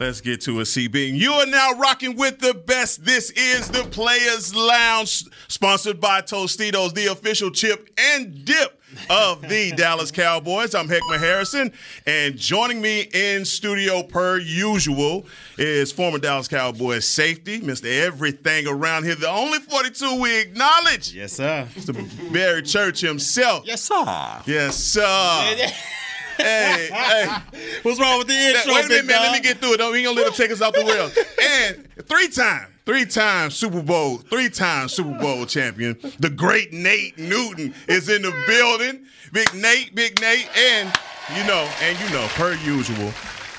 Let's get to a CB. You are now rocking with the best. This is the Players Lounge, sponsored by Tostitos, the official chip and dip of the Dallas Cowboys. I'm Heckma Harrison, and joining me in studio per usual is former Dallas Cowboys safety, Mr. Everything around here, the only 42 we acknowledge. Yes, sir. Mr. Barry Church himself. Yes, sir. Yes, sir. hey, hey. What's wrong with the intro, Wait a minute, man. Let me get through it. Don't we ain't gonna let him take us off the rails. And three time, three time Super Bowl, three time Super Bowl champion. The great Nate Newton is in the building. Big Nate, Big Nate, and you know, and you know, per usual.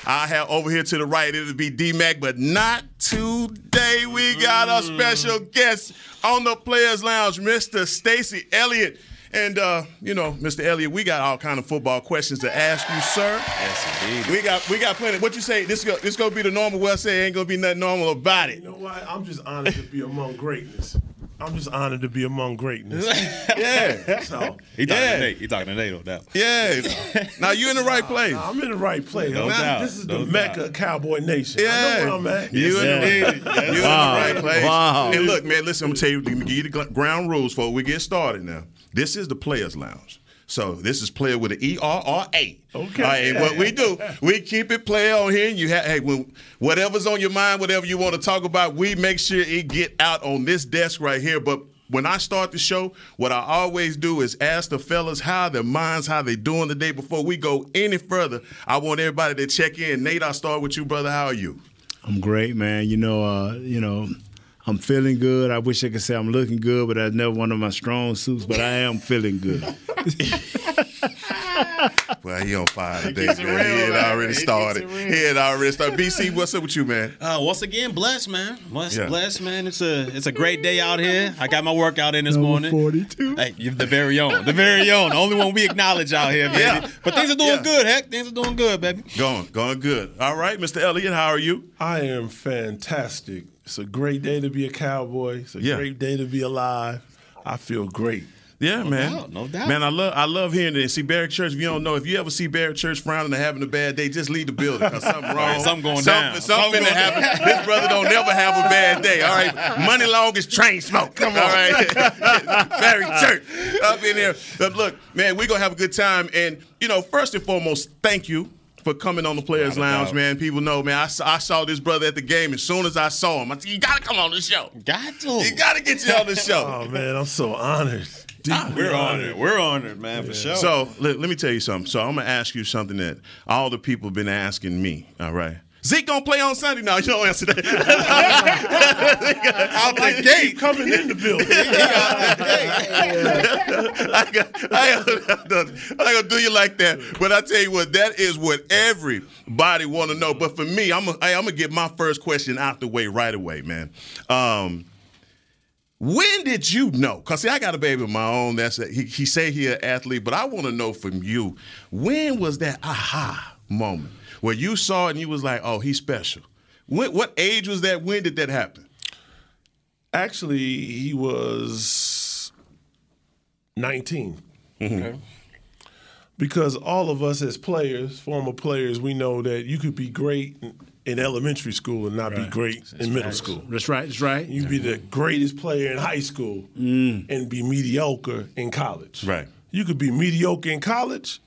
I have over here to the right, it'll be D Mac, but not today. We got a mm. special guest on the Players Lounge, Mr. Stacey Elliott. And uh, you know, Mr. Elliott, we got all kind of football questions to ask you, sir. Yes, indeed. We got we got plenty. What you say? This go, this gonna be the normal. Well, I say ain't gonna be nothing normal about it. You know what? I'm just honored to be among greatness. I'm just honored to be among greatness. Yeah, So He talking Yeah. to Nate. He talking to Nate on that. yeah. Now you in the right place. I'm in the right place. No doubt, This is no the Mecca of Cowboy Nation. Yeah. I know where I'm at. you in, sir. the, you in the right place. Wow. And look, man, listen. I'm gonna tell you, give you the ground rules before we get started. Now, this is the Players Lounge. So this is player with an E R R A. Okay. All right, and what we do, we keep it player on here. And you have, hey, when whatever's on your mind, whatever you want to talk about, we make sure it get out on this desk right here. But when I start the show, what I always do is ask the fellas how their minds, how they doing the day before we go any further. I want everybody to check in. Nate, I'll start with you, brother. How are you? I'm great, man. You know, uh, you know, I'm feeling good. I wish I could say I'm looking good, but that's never one of my strong suits. But I am feeling good. Well, he on fire today, keeps it man. real, he had man. already started. He had already started. BC, what's up with you, man? Uh, once again, blessed, man. Blessed, Yeah. blessed, man. It's a it's a great day out here. I got my workout in this Number morning. 42. Hey, you're the very own, the very own, the only one we acknowledge out here, baby. Yeah. But things are doing Yeah. good, heck. Things are doing good, baby. Going, going good. All right, Mr. Elliott, how are you? I am fantastic. It's a great day to be a cowboy. It's a Yeah. great day to be alive. I feel great. Yeah, man. doubt, no doubt. Man, I love I love hearing it. See Barry Church, if you don't know, if you ever see Barry Church frowning or having a bad day, just leave the building. Cause something wrong. something going Something- down. Something, Something finna going happen. This brother don't never have a bad day. All right. Money long is train smoke. Come on. All right. Barry Church up in there. But look, man, we're gonna have a good time. And you know, first and foremost, thank you. For coming on the Players Lounge, man. People know, man. I saw, I saw this brother at the game. As soon as I saw him, I said, "You gotta come on the show. Got to. You gotta get you on the show." Oh man, I'm so honored. Deeply We're honored. We're honored, man, for sure. So let, let me tell you something. So I'm gonna ask you something that all the people have been asking me. All right. Zeke gonna play on Sunday now. You don't answer that. Out the gate. Coming in the building. I, got, I, ain't- I ain't gonna do you like that. But I tell you what, that is what everybody want to know. But for me, I'm gonna, I'm gonna get my first question out the way right away, man. Um, when did you know? Cause see, I got a baby of my own. That's a, he, he say he an athlete, but I want to know from you. When was that aha moment where you saw it and you was like, oh, he's special? When, what age was that? When did that happen? Actually, he was 19. Mm-hmm. Okay, Because all of us as players, former players, we know that you could be great in- in elementary school and not be great in middle school. That's right. That's right. You'd be the greatest player in high school and be mediocre in college. Right. You could be mediocre in college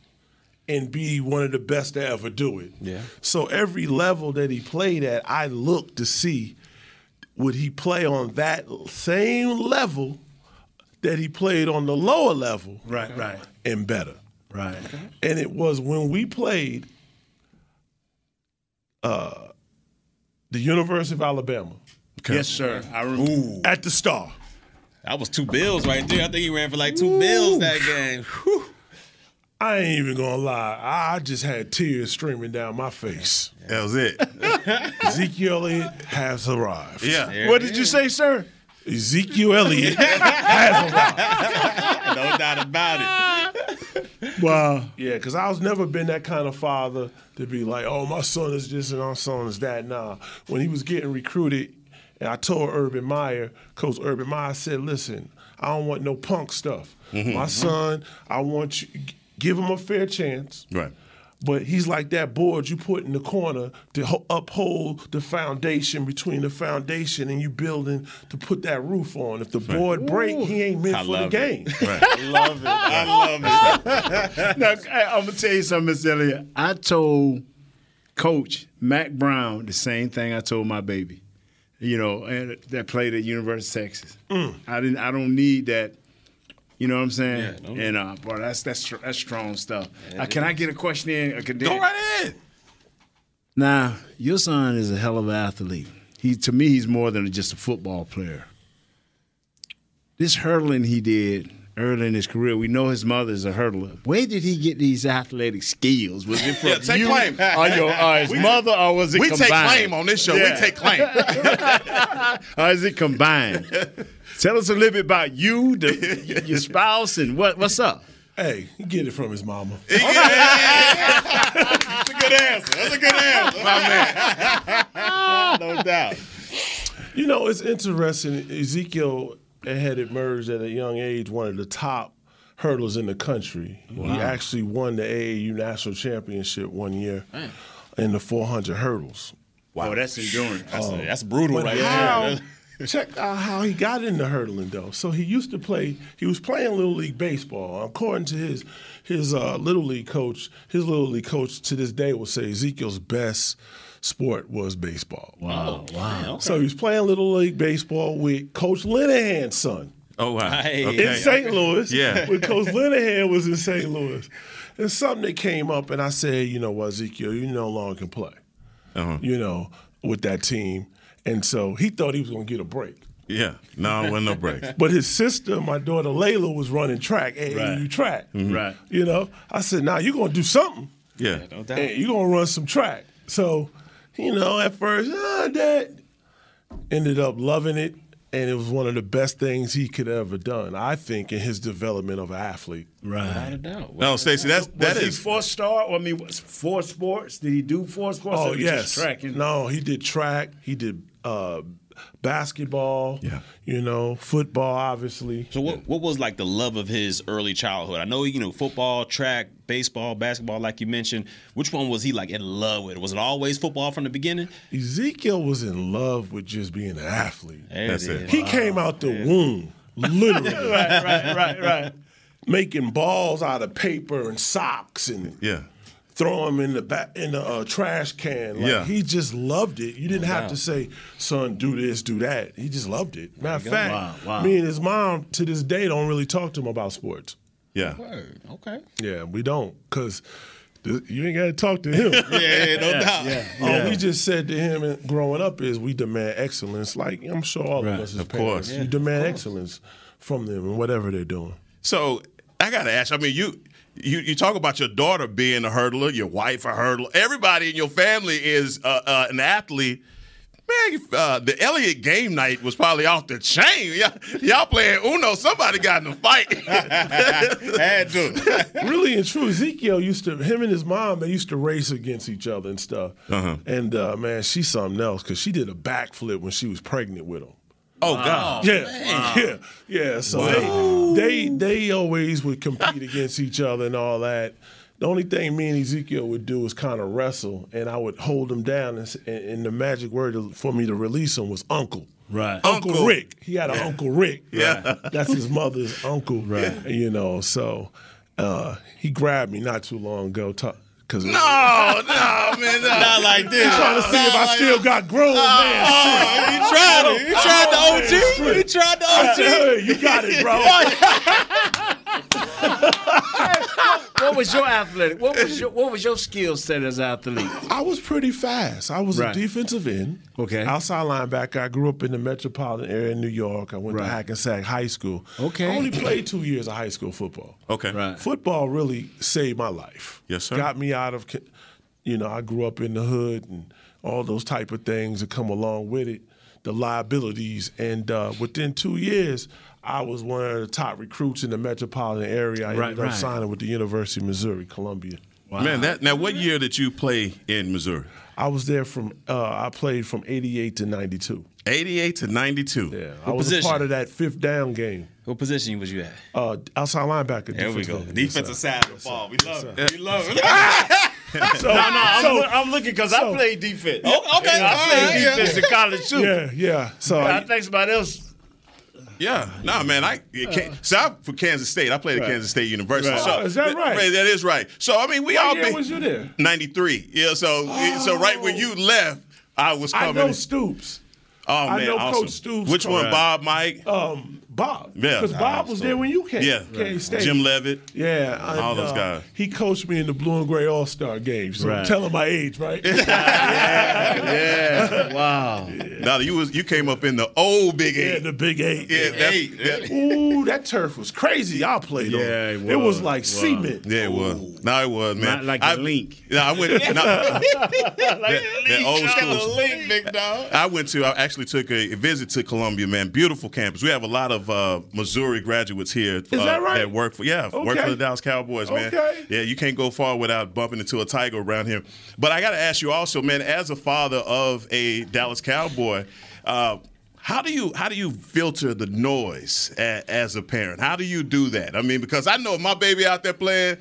and be one of the best to ever do it. Yeah. So every level that he played at, I looked to see would he play on that same level that he played on the lower level Right. Right. and better. Right. And it was when we played uh, the University of Alabama Okay. Yes, sir. I remember. at the Star. that was two bills right there. I think he ran for like two bills that game. Whew. I ain't even gonna lie. I just had tears streaming down my face. That was it. Ezekiel Elliott has arrived. Yeah. What did you say, sir? Ezekiel Elliott has arrived. no doubt about it. Wow. Yeah, because I was never been that kind of father to be like, oh, my son is this and my son is that. Nah, when he was getting recruited, and I told Urban Meyer, Coach Urban Meyer, I said, listen, I don't want no punk stuff. Mm-hmm, my mm-hmm. son, I want you, give him a fair chance. Right. But he's like that board you put in the corner to ho- uphold the foundation between the foundation and you building to put that roof on. If the board break, he ain't meant I for the love game. it. I love it. I love it. now, I, I'm gonna tell you something, Miss Elliott. I told Coach Mack Brown the same thing I told my baby. You know, and that played at University of Texas. Mm. I didn't. I don't need that. You know what I'm saying? Yeah, no. and uh, boy, that's that's that's strong stuff. Uh, can I get a question in? Can- Go right ahead. Now, your son is a hell of an athlete. He to me, he's more than just a football player. This hurdling he did early in his career, we know his mother is a hurdler. Where did he get these athletic skills? Was it from Yeah, take you claim. or your or his mother, or was it combined? We combined? take claim on this show. Yeah. We take claim. or is it combined? Tell us a little bit about you, the, your spouse, and what what's up. Hey, he get it from his mama. That's a good answer. That's a good answer, my man. No doubt. You know, it's interesting. Ezekiel had emerged at a young age one of the top hurdlers in the country. He actually won the AAU national championship one year in the 400 hurdles. Wow, oh, that's endurance. That's, that's brutal right how, there. check out how he got into hurdling though. So he used to play. He was playing little league baseball. According to his his uh, little league coach, his little league coach to this day will say Ezekiel's best sport was baseball. Wow, wow. So he was playing little league baseball with Coach Linehan's son Oh wow. Hey. in St. Louis. Yeah. When Coach Linehan was in St. Louis. And something that came up, and I said, you know what, Ezekiel, you no longer can play, Uh-huh. you know, with that team. And so he thought he was going to get a break. Yeah. No, there wasn't no breaks. But his sister, my daughter Layla, was running track, AAU Right. track. Right. You know, I said, now you're going to do something. Yeah. No doubt. And you're going to run some track. So, you know, at first, ah, Dad, ended up loving it. And it was one of the best things he could ever done, I think, in his development of an athlete. Right. No doubt. No, Stacey, that's that was he is four star? I mean, four sports? Did he do four sports? Oh or yes, just track no, he did track. He did uh, basketball. Yeah. you know, football, obviously. So what what was like the love of his early childhood? I know you know football, track, baseball, basketball, like you mentioned. Which one was he like in love with? Was it always football from the beginning? Ezekiel was in love with just being an athlete. There That's it it. is. He came out the womb, literally, Right, right, right, right. making balls out of paper and socks and yeah. Throw him in the back in the uh, trash can. Like, Yeah. he just loved it. You didn't have to say, "Son, do this, do that." He just loved it. Matter of fact, Wow, wow. me and his mom to this day don't really talk to him about sports. Yeah. Word. Okay. Yeah, we don't, cause you ain't got to talk to him. Yeah, no doubt. Yeah, All we just said to him in- growing up is we demand excellence. Like I'm sure all Right. of us as Of parents, course. you demand excellence from them and whatever they're doing. So I gotta ask. I mean, you you you talk about your daughter being a hurdler, your wife a hurdler. Everybody in your family is uh, uh, an athlete. Man, uh, the Elliott game night was probably off the chain. Y'all, y'all playing Uno. Somebody got in a fight. Had to. really and true, Ezekiel used to him and his mom they used to race against each other and stuff. Uh-huh. And uh, man, she's something else because she did a backflip when she was pregnant with him. Oh God. Yeah, yeah, yeah. So they, they they always would compete against each other and all that. The only thing me and Ezekiel would do was kind of wrestle, and I would hold him down. And, and, the magic word for me to release him was uncle. Right. Uncle, Uncle. Rick. He had an Uncle Rick. Yeah. That's his mother's uncle. Right. You know, so uh, he grabbed me not too long ago. Because No, no, man, no. Not like this. You trying to see if I still got grown oh, man. Oh, you tried it. You tried the OG. You tried the I OG. said, hey, you got it, bro. What was your athletic? What was your What was your skill set as an athlete? I was pretty fast. I was Right. a defensive end. Okay. Outside linebacker. I grew up in the metropolitan area in New York. I went Right. to Hackensack High School. Okay. I only played two years of high school football. Okay. Right. Football really saved my life. Yes, sir. Got me out of, you know, I grew up in the hood and all those type of things that come along with it. the liabilities. And uh, within two years, I was one of the top recruits in the metropolitan area. I Right, ended up right. signing with the University of Missouri, Columbia. Man, that now what year did you play in Missouri? I was there from uh, I played from '88 to '92. 88 to 92. Yeah, I was position? a part of that fifth down game. What position was you at? Uh, outside linebacker. There we go. defensive end. Defensive side of the ball. We love it. We love it. So, No, no, I'm, so- loo- I'm looking because I played defense. Oh, okay. I All played right, yeah. defense in college too. yeah, yeah. So I I, think somebody else. Yeah, nah, man. I can't, so I'm from Kansas State. I played at Kansas State University. Right. So Oh, is that right? That is right. So I mean, we all what year been was you there? 93. Yeah. So so right when you left, I was coming. I know Stoops. oh man, I know awesome. Coach Stoops. Which one? Bob, Mike, Um, Bob. Yeah. Because Bob was there when you came. Yeah. K State. Jim Leavitt. Yeah, and, All those uh, guys. He coached me in the blue and gray All Star games. So Right. tell him my age, right? Yeah. Wow. Now you was you came up in the old Big yeah, Eight. the big eight. Yeah, that's- that- Ooh, that turf was crazy. I played Yeah, on. it It was was. like Wow. cement. Yeah, it was. No, it was, man. Not like I, the link. Yeah, I went. no, that, that old school. link, big dog. I went to. I actually took a visit to Columbia, man. Beautiful campus. We have a lot of uh, Missouri graduates here. Is that right? That work for yeah, work for the Dallas Cowboys, man. Okay. Yeah, you can't go far without bumping into a tiger around here. But I got to ask you also, man. As a father of a Dallas Cowboy. Uh, how do you how do you filter the noise a, as a parent? How do you do that? I mean, because I know my baby out there playing,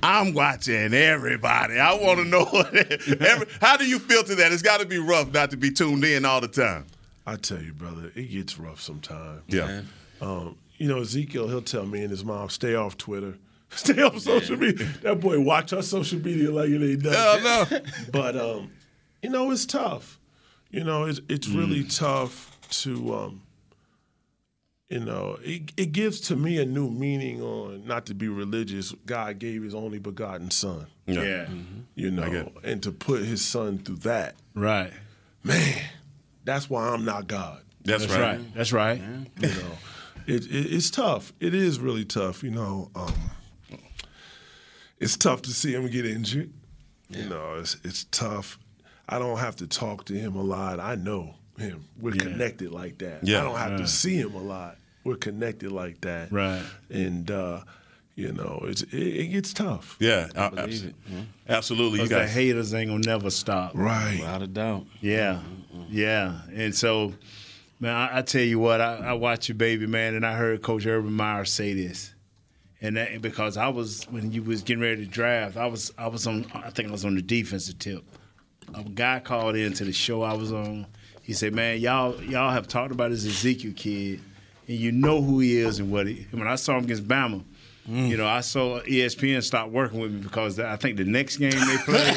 I'm watching everybody. I want to know every, how do you filter that? It's got to be rough not to be tuned in all the time. I tell you, brother, it gets rough sometimes. Yeah. Um, you know, Ezekiel, he'll tell me and his mom, stay off Twitter. Stay off social media. That boy watch our social media like it ain't nothing. Oh, no. But um, you know, it's tough. You know, it's it's really tough to um, you know, it, it gives to me a new meaning on not to be religious. God gave His only begotten Son. Yeah. You know, and to put His Son through that, Right. man, that's why I'm not God. That's, That's right. right. That's right. You know, it, it it's tough. It is really tough. You know, um, it's tough to see him get injured. You know, it's it's tough. I don't have to talk to him a lot. I know him. We're connected like that. Yeah. I don't have to see him a lot. We're connected like that. Right. And uh, you know, it's it, it gets tough. Yeah, uh, abs- absolutely. You Because the guys, haters ain't gonna never stop. Right. Without a doubt. Yeah, yeah. And so, man, I, I tell you what, I, I watch your baby, man, and I heard Coach Urban Meyer say this, and that, because I was when you was getting ready to draft, I was I was on, I think I was on the defensive tip. A guy called into the show I was on. He said, "Man, y'all y'all have talked about this Ezekiel kid, and you know who he is and what he." When I saw him against Bama. Mm. You know, I saw ESPN stop working with me because I think the next game they played,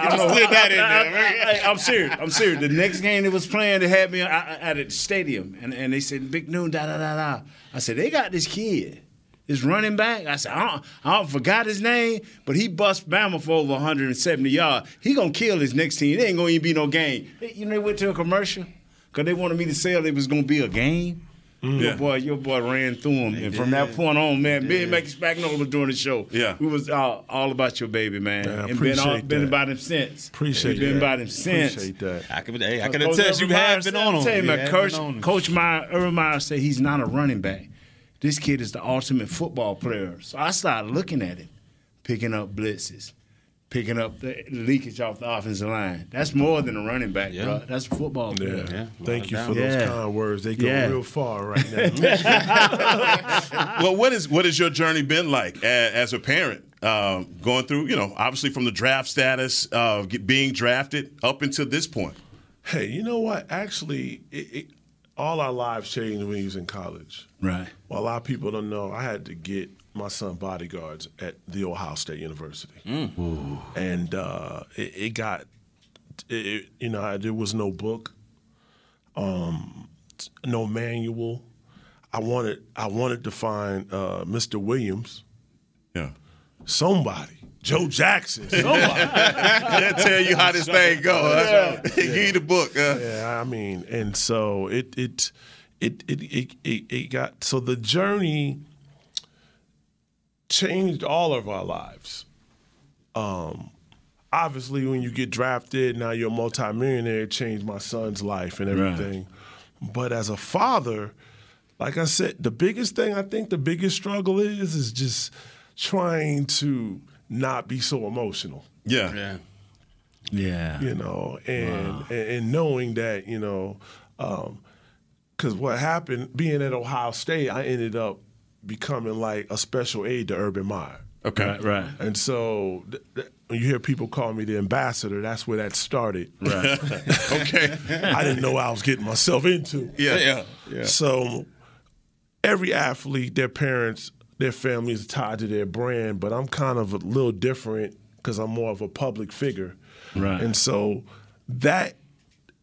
I don't know. slid that in I- there. I, am serious. I'm serious. The next game they was playing, they had me at the stadium, and, and they said Big Noon, da da da da. I said they got this kid, this running back. I said I don't, I don't forgot his name, but he bust Bama for over 170 yards. He gonna kill his next team. It ain't gonna even be no game. They- You know, they went to a commercial because they wanted me to say it was gonna be a game. Mm. Your boy, your boy ran through him, and from that point on, man, me and Mickey Spagnola was doing the show. Yeah. we was all, all about your baby, man, Yeah, I and been all, appreciate been about him since. Appreciate We've been that. about him since. Appreciate that. I can, hey, I uh, can Coach attest you Urban Meyer have been said- on I'm him. telling you, You man, have Coach, been on him. Coach Meyer, Urban Meyer said he's not a running back. This kid is the ultimate football player. So I started looking at him, picking up blitzes, picking up the leakage off the offensive line. That's more than a running back, Yeah. bro. That's a football player. Yeah. Yeah, Thank you for those Yeah. kind words. They go Yeah. real far right now. well, what is what has your journey been like a- as a parent? Um, going through, you know, obviously from the draft status, uh, being drafted up until this point. hey, you know what? Actually, it, it, all our lives changed when he was in college. Right. Well, a lot of people don't know. I had to get my son bodyguards at the Ohio State University, and uh, it, it got, it, you know, there was no book, um, no manual. I wanted, I wanted to find uh, Mr. Williams, Yeah. somebody, Joe Jackson, somebody. They'll tell you how this thing goes. Give you the book. Uh, Yeah, I mean, and so it it it it it, it, it got so the journey changed all of our lives. Um, obviously when you get drafted, now you're a multimillionaire. It changed my son's life and Right. everything. But as a father, like I said, the biggest thing I think the biggest struggle is is just trying to not be so emotional Yeah. Yeah. Yeah. you know, and and, and knowing that, you know, because what happened, being at Ohio State, I ended up becoming like a special aide to Urban Meyer. Okay. Right. Right. And so th- th- when you hear people call me the ambassador, that's where that started. Right. Okay. I didn't know what I was getting myself into. Yeah. Yeah. So every athlete, their parents, their family is tied to their brand, but I'm kind of a little different because I'm more of a public figure. Right. And so that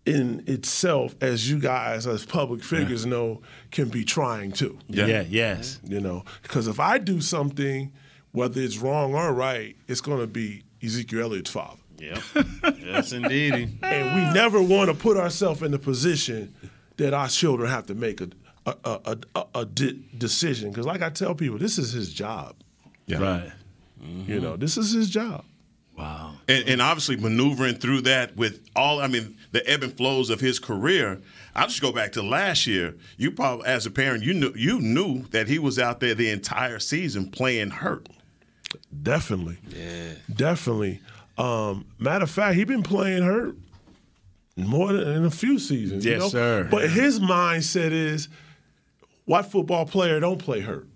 in itself, as you guys as public figures know, can be trying too. yeah. Yes. You know, because if I do something, whether it's wrong or right, it's going to be Ezekiel Elliott's father. Yep. yes, indeed. And we never want to put ourselves in the position that our children have to make a a, a, a, a de- decision. Because, like I tell people, this is his job. Yeah. Right. You know, this is his job. Wow. And, and obviously maneuvering through that with all, I mean, the ebb and flows of his career. I'll just go back to last year. You probably, as a parent, you knew you knew that he was out there the entire season playing hurt. Definitely. Yeah. Definitely. Um, matter of fact, he been playing hurt more than in a few seasons. you Yes, know? sir. But his mindset is, what football player don't play hurt?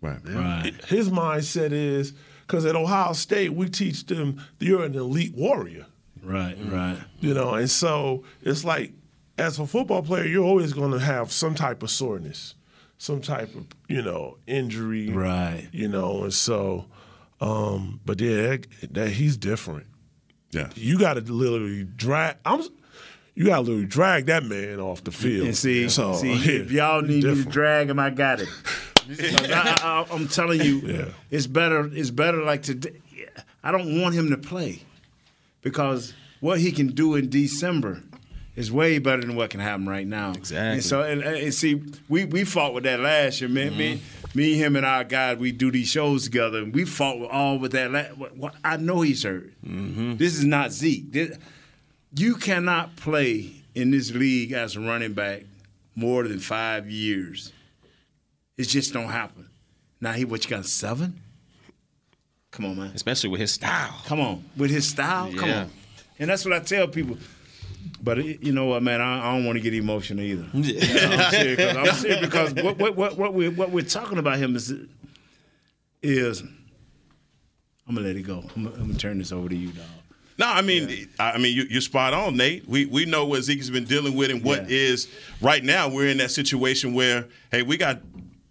Right. Right. His mindset is because at Ohio State we teach them you're an elite warrior, Right. Right. you know, and so it's like as a football player you're always going to have some type of soreness, some type of you know injury, Right. You know, and so, um, but yeah, that, that he's different. Yeah. You got to literally drag. I'm. You got to literally drag that man off the field. And see, so see, yeah, if y'all need me to drag him, I got it. 'Cause I, I, am telling you, Yeah. it's better. It's better like today. I don't want him to play because what he can do in December is way better than what can happen right now. Exactly. And so, and, and see, we we fought with that last year, man. Me, mm-hmm. me, him, and our guy, we do these shows together, and we fought with all with that. La- what, what, I know he's hurt. Mm-hmm. This is not Zeke. This- you cannot play in this league as a running back more than five years. It just don't happen. Now he what you got seven? Come on, man. Especially with his style. Come on. With his style? Come on. And that's what I tell people. But it, you know what, man? I, I don't want to get emotional either. I'm serious 'cause- I'm serious because what, what, what, what, we're, what we're talking about him is, is I'm gonna let it go. I'm, gonna- I'm gonna turn this over to you, dog. No, I mean, I I mean, you, you're spot on, Nate. We we know what Zeke's been dealing with, and what Yeah. is right now. We're in that situation where, hey, we got a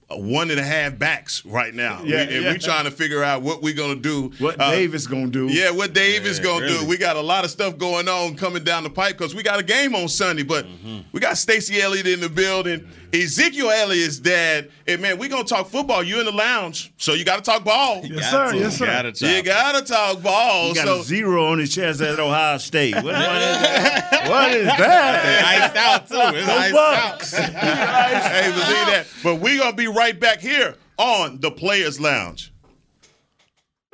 one and a half backs right now, Yeah, we, and yeah. we're trying to figure out what we're gonna do. What Uh, Davis gonna do? Yeah, what Dave is gonna really. do. We got a lot of stuff going on coming down the pipe because we got a game on Sunday. But Mm-hmm. we got Stacey Elliott in the building. Ezekiel Elliott's dad. Hey man, we gonna talk football. You in the lounge, so you got to talk ball. Yes, sir. to. Yes, sir. Gotta chop. You gotta talk ball. He got so a zero on his chest at Ohio State. What, what is that? What is that? iced out too. It's iced bucks. out. hey, believe that. But we're gonna be right back here on the Players Lounge.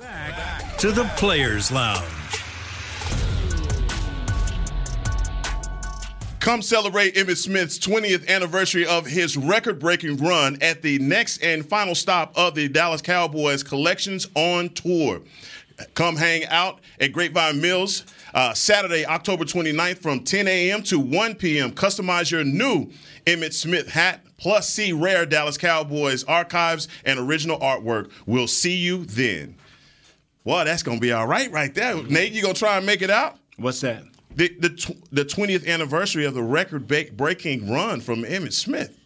Back to the Players Lounge. Come celebrate Emmitt Smith's 20th anniversary of his record breaking run at the next and final stop of the Dallas Cowboys Collections on Tour. Come hang out at Grapevine Mills uh, Saturday, October 29th from 10 a.m. to 1 p.m. Customize your new Emmitt Smith hat, plus see rare Dallas Cowboys archives and original artwork. We'll see you then. Well, that's gonna be all right, right there. Nate, you gonna try and make it out? What's that? The the, tw- the 20th anniversary of the record breaking run from Emmitt Smith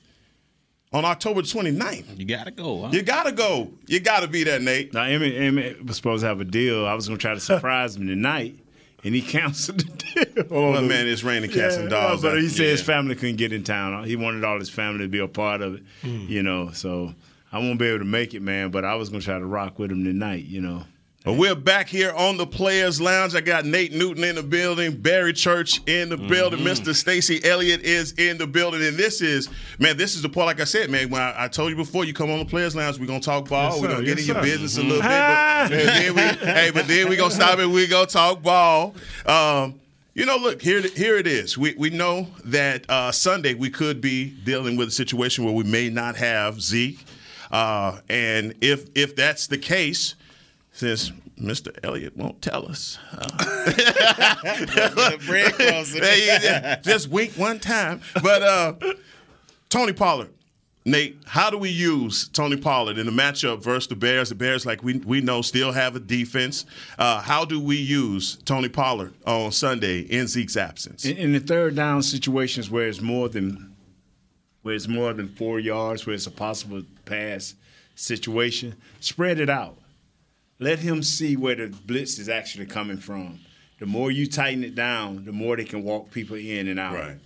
on October 29th. You gotta go. Huh? You gotta go. You gotta be there, Nate. Now, Emmitt, Emmitt was supposed to have a deal. I was gonna try to surprise him tonight. And he canceled the deal. Well, man, it's raining cats yeah, and dogs. But he said yeah. his family couldn't get in town. He wanted all his family to be a part of it, Hmm. you know. So I won't be able to make it, man. But I was gonna try to rock with him tonight, you know. We're back here on the Players Lounge. I got Nate Newton in the building, Barry Church in the building, Mm-hmm. Mr. Stacey Elliott is in the building, and this is man, this is the part. Like I said, man, when I, I told you before, you come on the Players Lounge, we're gonna talk ball, Yes, we're gonna get Yes, in your sir. business a little bit, but, then we, hey, but then we gonna stop it. We gonna talk ball. Um, you know, look here. Here it is. We we know that uh, Sunday we could be dealing with a situation where we may not have Zeke, uh, and if if that's the case, since Mr. Elliott won't tell us. Uh, just wink one time. But uh, Tony Pollard, Nate, how do we use Tony Pollard in the matchup versus the Bears? The Bears, like we we know, still have a defense. Uh, how do we use Tony Pollard on Sunday in Zeke's absence? In, in the third down situations where it's more than where it's more than four yards, where it's a possible pass situation, spread it out. Let him see where the blitz is actually coming from. The more you tighten it down, the more they can walk people in and out. Right.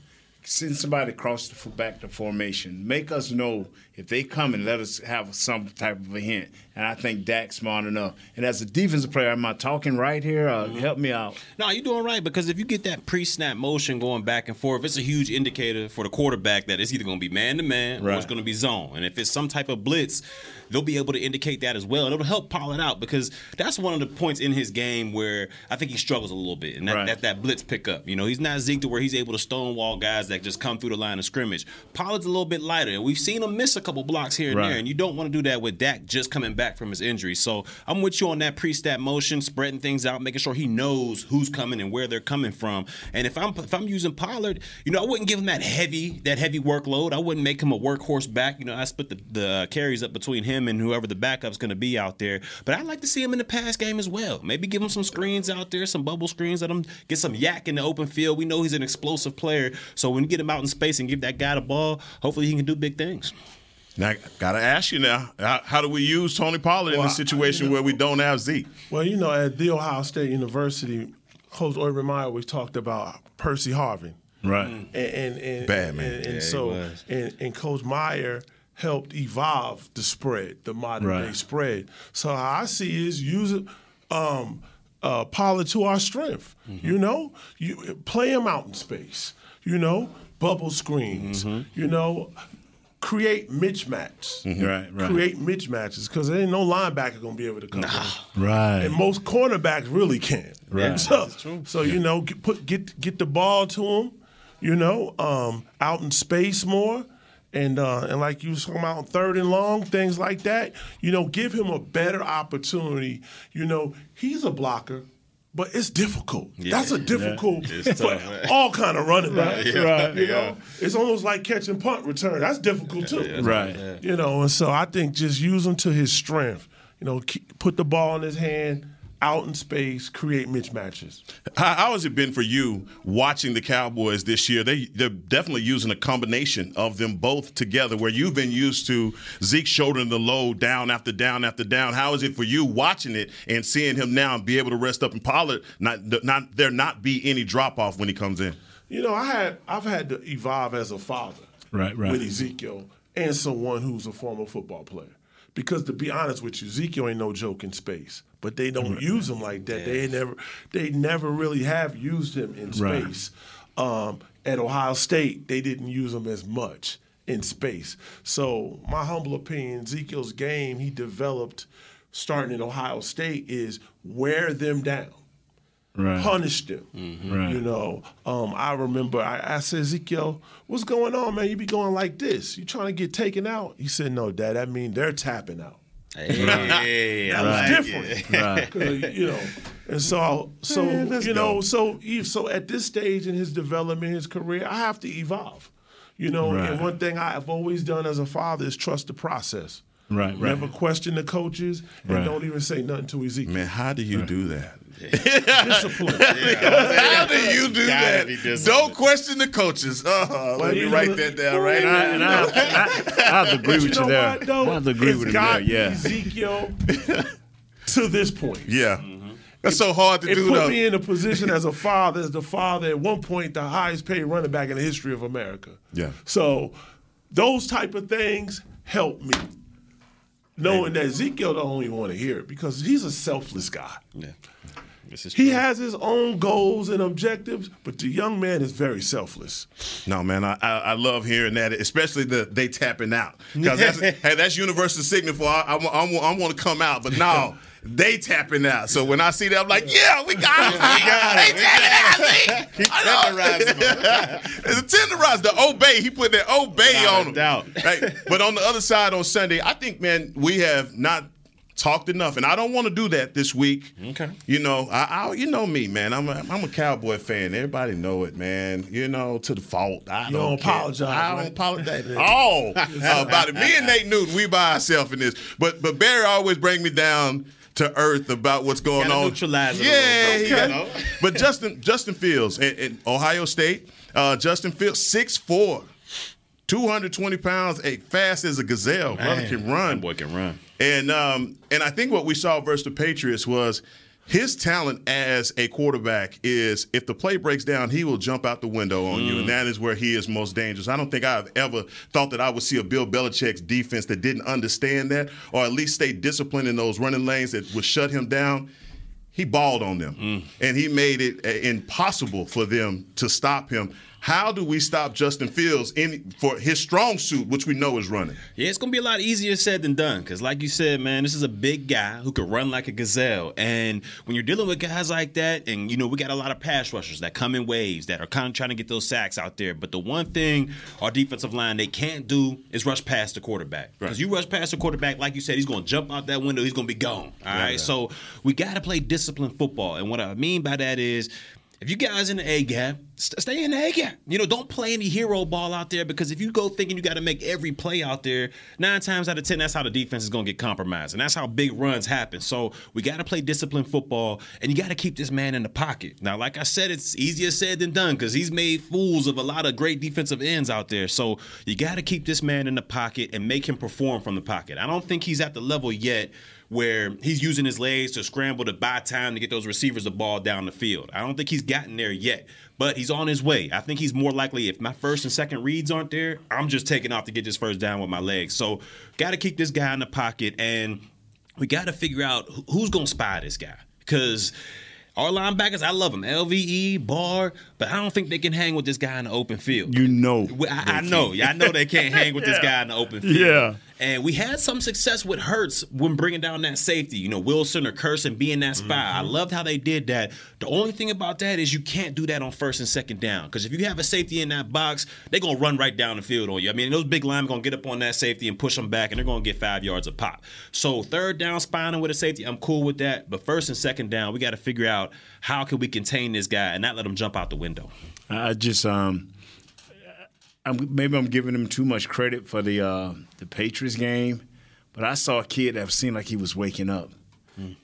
Send somebody across the back to formation. Make us know if they come and let us have some type of a hint. And I think Dak's smart enough. And as a defensive player, am I talking right here? Uh, Help me out. No, you're doing right because if you get that pre-snap motion going back and forth, it's a huge indicator for the quarterback that it's either going to be man to man or it's going to be zone. And if it's some type of blitz, they'll be able to indicate that as well, and it'll help Pollard out because that's one of the points in his game where I think he struggles a little bit, and that, Right. that, that blitz pickup. You know, he's not Zeke to where he's able to stonewall guys that just come through the line of scrimmage. Pollard's a little bit lighter, and we've seen him miss a couple blocks here and Right. there, and you don't want to do that with Dak just coming back from his injury. So I'm with you on that pre-snap motion, spreading things out, making sure he knows who's coming and where they're coming from. And if I'm if I'm using Pollard, you know, I wouldn't give him that heavy that heavy workload. I wouldn't make him a workhorse back. You know, I split the, the carries up between him and whoever the backup's going to be out there. But I'd like to see him in the pass game as well. Maybe give him some screens out there, some bubble screens. Let him get some YAC in the open field. We know he's an explosive player, so when you get him out in space and give that guy the ball, hopefully he can do big things. Now, gotta ask you now, how, how do we use Tony Pollard in a situation where we don't have Zeke? Well, you know, at The Ohio State University, Coach Urban Meyer always talked about Percy Harvin. Right. And, and, and Bad man. And, and Yeah, so, and, and Coach Meyer helped evolve the spread, the modern day spread. So how I see is use um, uh, Pollard to our strength. You know, you play him out in space. You know, bubble screens. You know, create mismatches. Right, right. Create mismatches because there ain't no linebacker gonna be able to come. in. Right. And most cornerbacks really can't. Right. So, so you know, get, put get get the ball to them, you know, um, out in space more, and uh, and like you was talking about third and long things like that. You know, give him a better opportunity. You know, he's a blocker. But it's difficult. That's a difficult It's for tough, all kind of running backs. Yeah, Right. You yeah. know, it's almost like catching punt return. That's difficult too. Right. You know, and so I think just use him to his strength. You know, keep, put the ball in his hand, out in space, create mismatches. How, how has it been for you watching the Cowboys this year? They they're definitely using a combination of them both together. Where you've been used to Zeke shouldering the load down after down after down. How is it for you watching it and seeing him now and be able to rest up and Pollard not not there not be any drop off when he comes in? You know, I had I've had to evolve as a father Right, right. with Ezekiel and someone who's a former football player. Because to be honest with you, Ezekiel ain't no joke in space. But they don't use him like that. They never they never really have used him in Right. space. Um, at Ohio State, they didn't use him as much in space. So my humble opinion, Ezekiel's game he developed starting in Ohio State is wear them down Right. punish them. Right. You know, um, I remember I, I said, Ezekiel, what's going on, man? You be going like this. You trying to get taken out? He said, No, Dad, that mean they're tapping out. Hey, I That was like different. it. Right. 'Cause, you know, and so so Man, you know, go. so so at this stage in his development, his career, I have to evolve. You know, and one thing I've always done as a father is trust the process. Right, right. Never question the coaches and Right. don't even say nothing to Ezekiel. Man, how do you do that? Discipline. How do you do that? Don't question the coaches. Uh, let me write that down right And I, now. and I, have, I, I agree with you you, know there. what, though? I have agree with you there. Yeah. Ezekiel to this point. Yeah, that's so hard to It do put though. me in a position as a father, as the father at one point, the highest paid running back in the history of America. Yeah. So those type of things help me. Knowing that Ezekiel don't even want to hear it because he's a selfless guy. Yeah. This is He true. has his own goals and objectives, but the young man is very selfless. No, man, I, I I love hearing that, especially the they tapping out because that's hey, that's universal signal for I, I, I, I want to come out, but no, they tapping out. So when I see that, I'm like, yeah, we got it, we got it, they tapping out. I know. It's a tenderize the obey. He put that obey Without on him. doubt. Right? But on the other side on Sunday, I think, man, we have not talked enough, and I don't want to do that this week. Okay. You know, I, I you know me, man. I'm a, I'm a cowboy fan. Everybody know it, man. You know, to the fault. I You don't, don't care. apologize, I don't apologize at all uh, about it. Me and Nate Newton, we by ourselves in this. But but Barry always bring me down to earth about what's going Gotta on. neutralize yeah, little bit, he got- you know? But Justin Justin Fields in, in Ohio State, uh, Justin Fields, 6'4", 220 pounds, hey, fast as a gazelle. Brother can run. That boy can run. And um, and I think what we saw versus the Patriots was his talent as a quarterback is if the play breaks down, he will jump out the window on you, and that is where he is most dangerous. I don't think I've ever thought that I would see a Bill Belichick's defense that didn't understand that, or at least stay disciplined in those running lanes that would shut him down. He balled on them, and he made it uh, impossible for them to stop him. How do we stop Justin Fields in for his strong suit, which we know is running? Yeah, it's gonna be a lot easier said than done. Cause like you said, man, this is a big guy who could run like a gazelle. And when you're dealing with guys like that, and you know, we got a lot of pass rushers that come in waves that are kind of trying to get those sacks out there. But the one thing our defensive line they can't do is rush past the quarterback. Because you rush past the quarterback, like you said, he's gonna jump out that window, he's gonna be gone. All right. So we gotta play disciplined football. And what I mean by that is if you guys in the A gap, st- stay in the A gap. You know, don't play any hero ball out there because if you go thinking you got to make every play out there, nine times out of ten, that's how the defense is going to get compromised, and that's how big runs happen. So we got to play disciplined football, and you got to keep this man in the pocket. Now, like I said, it's easier said than done because he's made fools of a lot of great defensive ends out there. So you got to keep this man in the pocket and make him perform from the pocket. I don't think he's at the level yet where he's using his legs to scramble to buy time to get those receivers the ball down the field. I don't think he's gotten there yet, but he's on his way. I think he's more likely if my first and second reads aren't there, I'm just taking off to get this first down with my legs. So, got to keep this guy in the pocket and we got to figure out who's going to spy this guy cuz Our linebackers, I love them. LVE, Barr, but I don't think they can hang with this guy in the open field. You know. I, I know. Yeah, I know they can't hang with this guy in the open field. Yeah. And we had some success with Hurts when bringing down that safety. You know, Wilson or Curson being that spot. I loved how they did that. The only thing about that is you can't do that on first and second down. Because if you have a safety in that box, they're going to run right down the field on you. I mean, those big linemen are going to get up on that safety and push them back, and they're going to get five yards a pop. So third down spining with a safety, I'm cool with that. But first and second down, we got to figure out how can we contain this guy and not let him jump out the window. I just um, I'm, maybe I'm giving him too much credit for the uh, the Patriots game, but I saw a kid that seemed like he was waking up,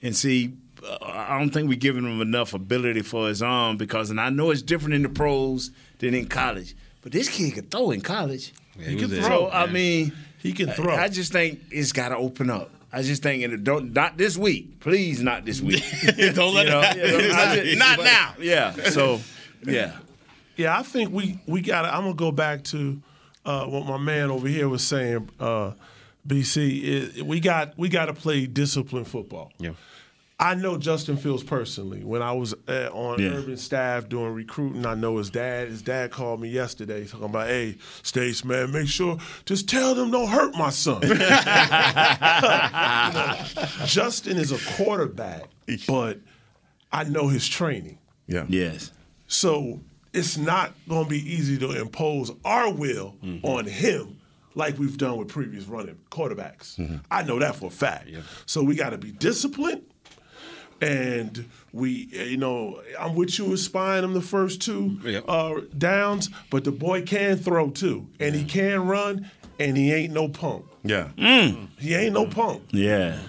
and see. uh, I don't think we're giving him enough ability for his arm because, and I know it's different in the pros than in college, but this kid could throw in college. Yeah, he was there. So I mean, He can throw. I, I just think it's got to open up. I just think it don't not this week, please, not this week. Don't let You know, it happen. you know, just- Not now. Yeah. So, yeah. Yeah, I think we we got. to I'm gonna go back to uh, what my man over here was saying. Uh, BC, is we got we got to play disciplined football. Yeah. I know Justin Fields personally. When I was uh, on Yeah. Urban staff doing recruiting, I know his dad. His dad called me yesterday talking about, "Hey, Stace, man, make sure just tell them don't hurt my son." You know, Justin is a quarterback, but I know his training. Yeah. Yes. So it's not going to be easy to impose our will mm-hmm. on him like we've done with previous running quarterbacks. Mm-hmm. I know that for a fact. So we got to be disciplined. And we, you know, I'm with you with spying him the first two Yep. uh, downs, but the boy can throw too, and he can run, and he ain't no punk. Yeah. Mm. He ain't no punk. Yeah.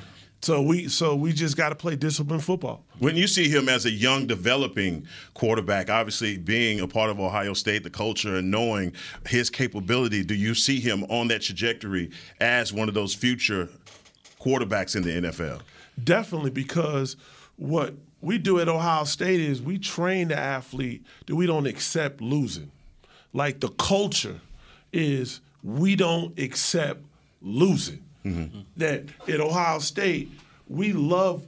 So we, so we just got to play disciplined football. When you see him as a young, developing quarterback, obviously being a part of Ohio State, the culture, and knowing his capability, do you see him on that trajectory as one of those future quarterbacks in the NFL? Definitely, because what we do at Ohio State is we train the athlete that we don't accept losing. Like the culture is we don't accept losing. Mm-hmm. That at Ohio State, we love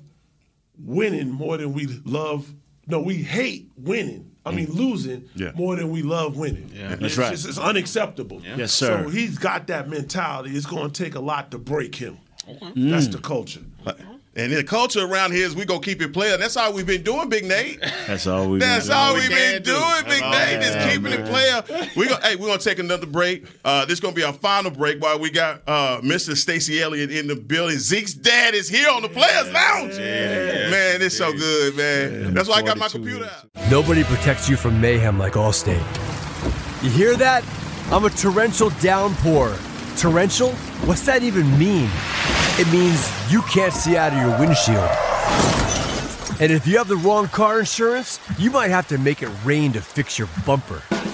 winning more than we love. No, we hate winning. I mean, mm. losing Yeah. more than we love winning. Yeah. That's it's right. Just, it's unacceptable. Yes, sir. So he's got that mentality. It's going to take a lot to break him. Mm. That's the culture. And the culture around here is we gonna keep it playing. That's all we've been doing, Big Nate. That's all we. That's all we've been can do. doing, Big Nate. Just Yeah, keeping it man. player. We gonna, hey, we're gonna take another break. Uh, this is gonna be our final break while we got uh, Mr. Stacey Elliott in the building. Zeke's dad is here on the Players Lounge. Yeah. Man, it's so good, man. That's why I got my computer out. Nobody protects you from mayhem like Allstate. You hear that? I'm a torrential downpour. Torrential? What's that even mean? It means you can't see out of your windshield. And if you have the wrong car insurance, you might have to make it rain to fix your bumper.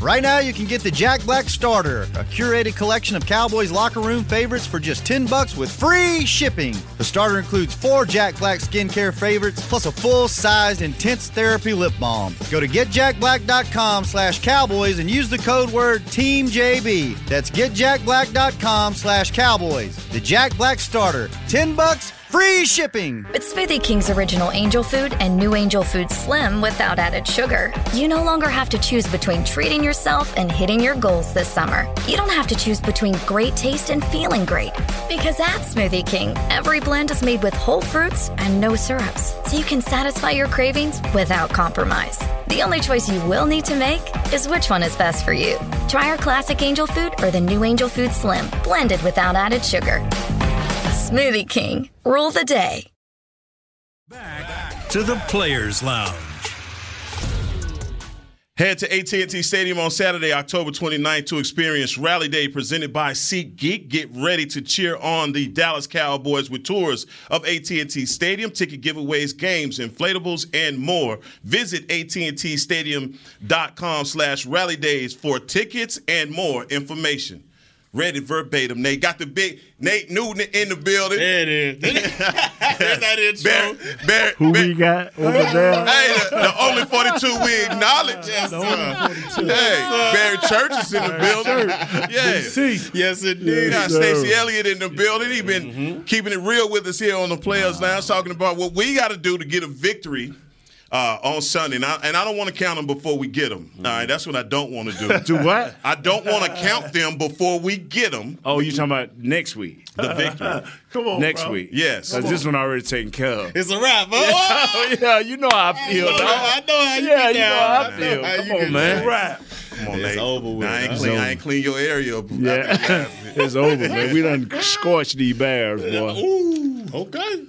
Right now, you can get the Jack Black Starter, a curated collection of Cowboys locker room favorites for just 10 bucks with free shipping. The starter includes four Jack Black skincare favorites plus a full-sized intense therapy lip balm. Go to getjackblack.com slash cowboys and use the code word TEAMJB. That's getjackblack.com slash cowboys. The Jack Black Starter. 10 bucks, free shipping. It's Smoothie King's original angel food and new angel food slim without added sugar. You no longer have to choose between treating yourself and hitting your goals this summer. You don't have to choose between great taste and feeling great. Because at Smoothie King, every blend is made with whole fruits and no syrups, so you can satisfy your cravings without compromise. The only choice you will need to make is which one is best for you. Try our classic angel food or the new angel food slim, blended without added sugar. Smoothie King. Rule the day. Back To the Players Lounge. Head to AT&T Stadium on Saturday, October 29th to experience Rally Day presented by SeatGeek. Get ready to cheer on the Dallas Cowboys with tours of AT&T Stadium, ticket giveaways, games, inflatables, and more. Visit AT&Tstadium.com slash Rally Days for tickets and more information. Read it verbatim. Nate got the big Nate Newton in the building. There it is. There's that intro. Barry, Barry, Who we got over there? Hey, the, the only 42 we acknowledge. Yes, sir. Hey, Barry Church is in the building. Yeah. Yes, indeed. We got Stacey Elliott in the building. He's been mm-hmm. keeping it real with us here on the Players Lounge, talking about what we got to do to get a victory uh, on Sunday. And I, and I don't want to count them before we get them. All right, that's what I don't want to do. Do what? I don't want to count them before we get them. Oh, you talking about next week? The victory. Come on, Next bro. week. Yes. Because this one already taken care of. It's a wrap. Oh, yeah, you know how I feel. know, dog. I know how you Yeah, get you know how I I feel. how Come you on, get man. Rap. Come on, It's Nate. over with, I ain't, clean, It's I ain't clean your area up. Yeah, it's over, man. We done scorched these bears, boy. Ooh, okay.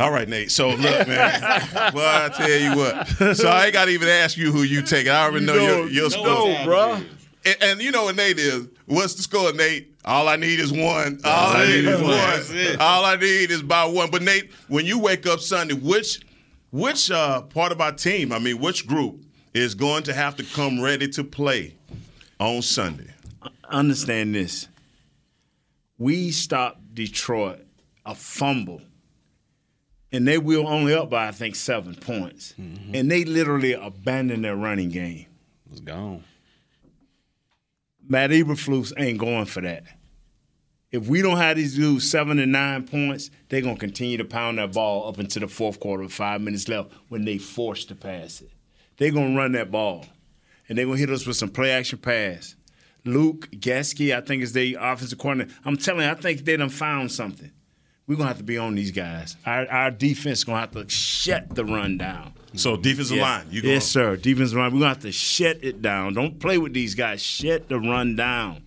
All right, Nate. So look, man. well, I tell you what. So I ain't got to even ask you who you take. I already know, your, your score, no, bro. And, and you know what Nate is? What's the score, Nate? All I need is one. All I need is That's one. All I need is by one. But Nate, when you wake up Sunday, which which uh, part of our team? I mean, which group is going to have to come ready to play on Sunday? Understand this. We stopped Detroit a fumble, and they were only up by I think seven points, mm-hmm. and they literally abandoned their running game. It's gone. Matt Eberflus ain't going for that. If we don't have these dudes seven and nine points, they're gonna continue to pound that ball up into the fourth quarter with five minutes left when they forced to pass it. They're gonna run that ball. And they're gonna hit us with some play action pass. Luke Getsy, I think is the offensive coordinator. I'm telling you, I think they done found something. We're gonna have to be on these guys. Our, our defense gonna have to shut the run down. So defensive Yeah. line, you going yes, sir. Defensive line. We're gonna have to shut it down. Don't play with these guys. Shut the run down.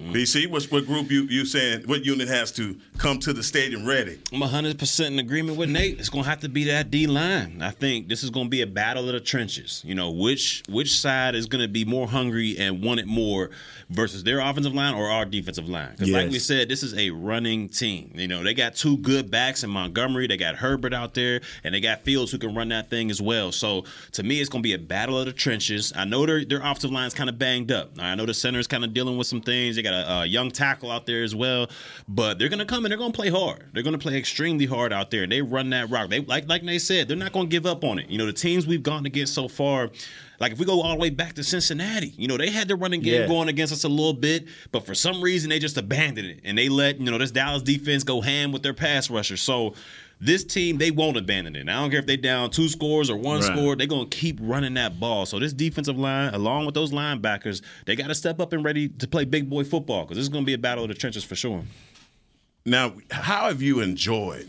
Mm. BC, what's what group you you saying? What unit has to come to the stadium ready? I'm 100% in agreement with Nate. It's going to have to be that D line. I think this is going to be a battle of the trenches. You know, which which side is going to be more hungry and want it more versus their offensive line or our defensive line? Because, like we said, this is a running team. You know, they got two good backs in Montgomery. They got Herbert out there, and they got Fields who can run that thing as well. So, to me, it's going to be a battle of the trenches. I know their, their offensive line is kind of banged up. I know the center is kind of dealing with some things. They got a, a young tackle out there as well, but they're going to come and they're going to play hard. They're going to play extremely hard out there. And they run that rock. They like like they said, they're not going to give up on it. You know, the teams we've gone against so far. Like if we go all the way back to Cincinnati, you know they had their running game Yeah. going against us a little bit, but for some reason they just abandoned it and they let you know this Dallas defense go ham with their pass rusher. So this team they won't abandon it. I don't care if they down two scores or one Right. score, they're gonna keep running that ball. So this defensive line, along with those linebackers, they got to step up and ready to play big boy football because this is gonna be a battle of the trenches for sure. Now, how have you enjoyed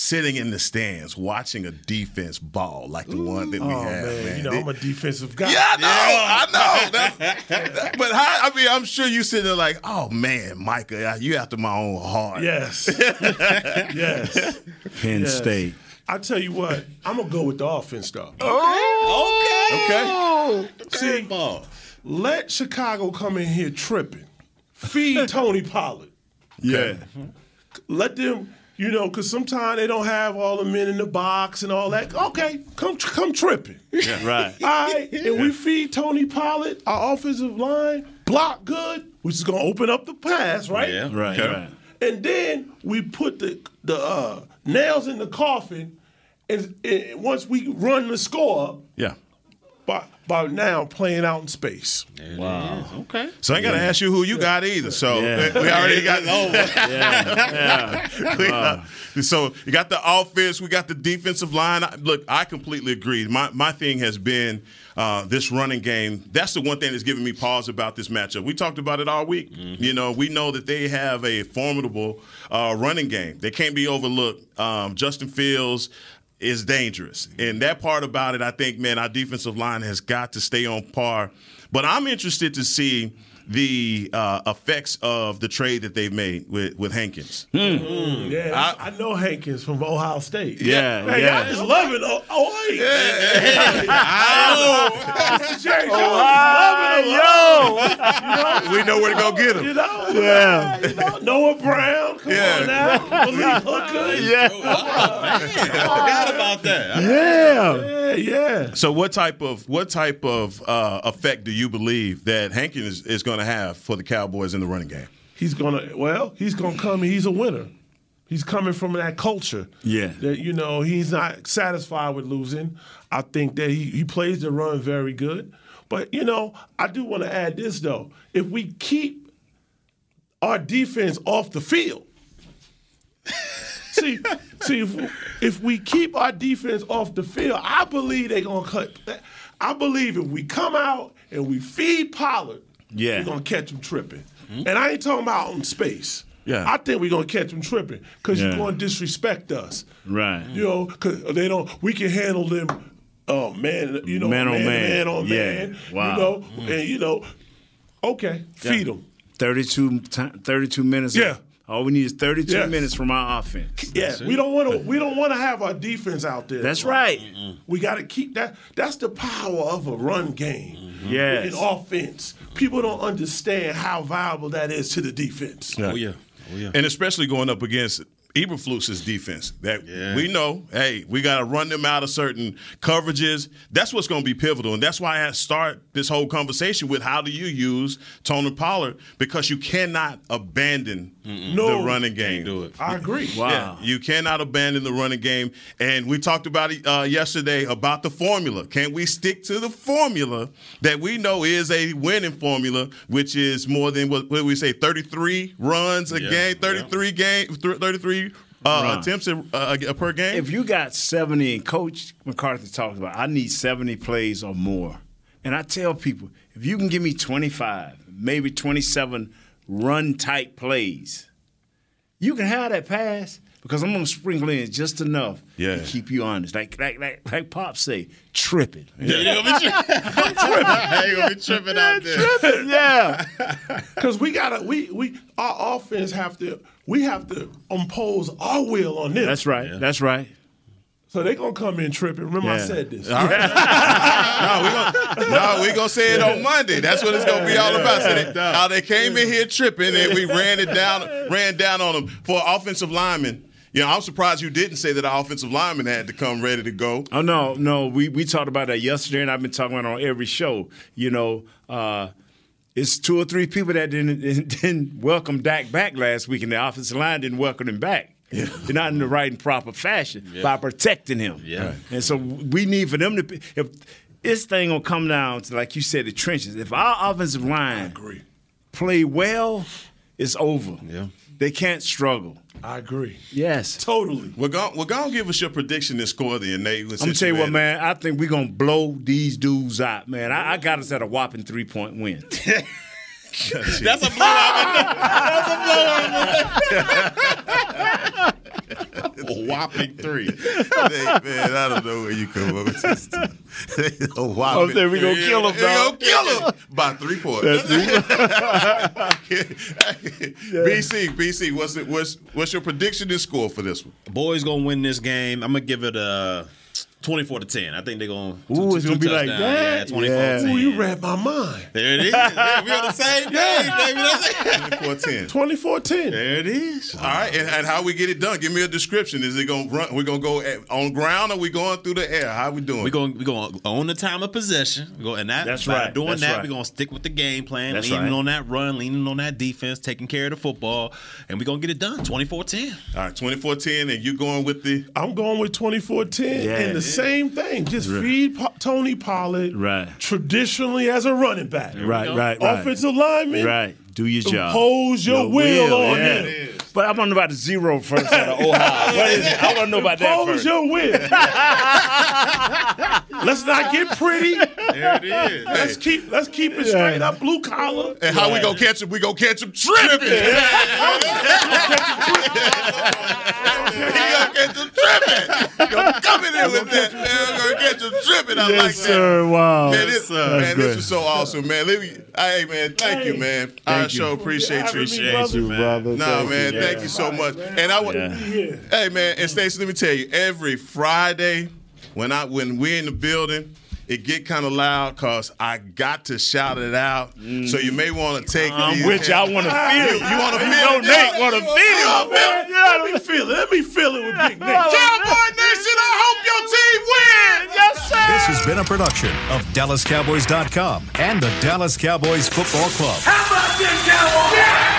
sitting in the stands watching a defense ball like the one that we Oh have, man, man? you know I'm a defensive guy. yeah, I know, I know. That- that- but how, I mean, I'm sure you sitting there like, oh man, Micah, you after my own heart. Yes. yes. Penn Yes. State. I tell you what, I'm gonna go with the offense though. Okay. Okay, okay. See, Ball. let Chicago come in here tripping. Feed Tony Pollard. Yeah. Let them, you know, because sometimes they don't have all the men in the box and all that. Okay, come come tripping. Right. All right, and we feed Tony Pollard, our offensive line, block good, which is gonna open up the pass, right? Yeah. Right. Okay. Right. And then we put the the uh, nails in the coffin, and, and once we run the score Yeah. by by now playing out in space. Wow. Okay. So I ain't got to ask you who you got either. So Yeah. we already got Yeah. We got- so you got the offense, we got the defensive line. I- Look, I completely agree. My my thing has been uh, this running game. That's the one thing that's giving me pause about this matchup. We talked about it all week. You know, we know that they have a formidable uh, running game. They can't be overlooked. Um, Justin Fields is dangerous, and that part about it, I think, man, our defensive line has got to stay on par. But I'm interested to see the uh, effects of the trade that they've made with with Hankins. Yeah, I, I know Hankins from Ohio State. Yeah, hey, yeah. I just love it. Oh, oh hey. Mr. Jerry Jones is loving him. we know where to go get him. You know, Yeah. you know, Noah Brown, come Yeah. on now, Malik Hooker. Yeah. Man, Forgot about that. Yeah. yeah, yeah. So what type of what type of uh, effect do you believe that Hankins is, is going to have for the Cowboys in the running game? He's gonna well, he's gonna come. He's a winner. He's coming from that culture. Yeah. That you know he's not satisfied with losing. I think that he he plays the run very good. But you know I do want to add this though. If we keep our defense off the field. see, see, if, if we keep our defense off the field, I believe they're gonna cut. I believe if we come out and we feed Pollard, Yeah. we're gonna catch him tripping. And I ain't talking about in space. Yeah. I think we're gonna catch them tripping because Yeah. you're gonna disrespect us. Right. You know, because they don't. We can handle them. Oh man, you know, Man on man, man. man on Yeah. man. Wow. You know, and you know, okay, feed them. 32, ti- 32 minutes. Yeah. All we need is 32 Yes. minutes from our offense. Yeah, we don't want to. We don't want to have our defense out there. That's right. We got to keep that. That's the power of a run game. Mm-hmm. Yes. In offense, people don't understand how viable that is to the defense. Oh yeah. Oh yeah. And especially going up against Eberflus's defense. That Yeah. we know, hey, we got to run them out of certain coverages. That's what's going to be pivotal, and that's why I start this whole conversation with how do you use Tony Pollard because you cannot abandon No. the running game. do it. I agree. Wow. Yeah, you cannot abandon the running game. And we talked about it uh, yesterday about the formula. Can we stick to the formula that we know is a winning formula, which is more than what, what do we say, 33 runs a Yeah, game, 33 game, th- 33 uh, attempts a, uh, per game? If you got 70, and Coach McCarthy talks about, I need 70 plays or more. And I tell people, if you can give me 25, maybe 27 run type plays, you can have that pass because I'm gonna sprinkle in just enough Yeah. to keep you honest. Like like like like Pop say, tripping. You're gonna be tripping. You're gonna be tripping out there. Tripping, yeah. Because we gotta, we we our offense have to, we have to impose our will on them. That's right. That's right. So they gonna come in tripping. Remember I said this. no, we're gonna, no, we gonna say it on Monday. That's what it's gonna be all about. So they- how they came in here tripping and we ran it down, ran down on them for offensive linemen. You know, I'm surprised you didn't say that our offensive lineman had to come ready to go. Oh no, no. We we talked about that yesterday, and I've been talking about it on every show. You know, uh, it's two or three people that didn't didn't welcome Dak back last week, and the offensive line didn't welcome him back. They're not in the right and proper fashion by protecting him. Yeah. and so we need for them to. be- If this thing will come down to like you said, the trenches. If our offensive line agree. play well, it's over. Yeah. they can't struggle. I agree. Yes. Totally. We're going we're gonna give us your prediction and score then, Nate. I'm gonna tell you what, man. I think we're gonna blow these dudes out, man. I, I got us at a whopping three point win. That's a blowout. That's a whopping three. Hey, man, I don't know where you come up with this. a whopping. I'm saying we gonna kill 'em, We gonna dog. kill him by three points. BC, BC, what's it? What's what's your prediction and score for this one? Boys gonna win this game. I'm gonna give it a 24 to 10. I think they're gonna. Ooh, it's gonna be like touchdowns. that? Yeah, 24 Yeah. to 10. Ooh, you read my mind. There it is. Yeah, we on the same page, baby. That's it. 24 24-10. 10. There it is. All right, and, and how we get it done? Give me a description. Is it gonna run? We're gonna go at, on ground, or we going through the air? How we doing? We're going we going to own the time of possession. We go and that That's by right. doing That's that, right. we're gonna stick with the game plan, That's leaning right. on that run, leaning on that defense, taking care of the football, and we're gonna get it done. 24-10. All right, 24 10, and you going with the. I'm going with 24-10 Yeah. And the same thing. Just feed Po- Tony Pollard Right. traditionally as a running back. right, right, right. Offensive lineman. Right. Do your job. Impose your will on yeah. him. But I want to know about the zero first out of Ohio. What is it? I want to know about that Impose your will. let's not get pretty. There it is. Let's keep let's keep it straight up blue collar. And how we gonna catch him? We gonna catch him tripping. he gonna catch him tripping. Gonna come in there with that. Man, we're gonna catch them tripping. I Yes, like that. sir. Wow. Man, this, That's man, great. this was so awesome, man. Let me, hey, man, thank you, man. Our Thank you. show appreciate you. Appreciate you, brother. No, Thank man, you. thank you so much. And I would, Yeah. hey, man, and Stacey, let me tell you, every Friday when I when we're in the building. It get kind of loud because I got to shout it out. So you may want to take. I'm these- with you. I wanna feel it. you want to feel know it? Nate wanna feel it. wanna feel it? Yeah, let me feel it. Let me feel it with Big Nate. Cowboy Nation, I hope your team wins. Yes, sir. This has been a production of DallasCowboys.com and the Dallas Cowboys Football Club. How about this, Cowboys?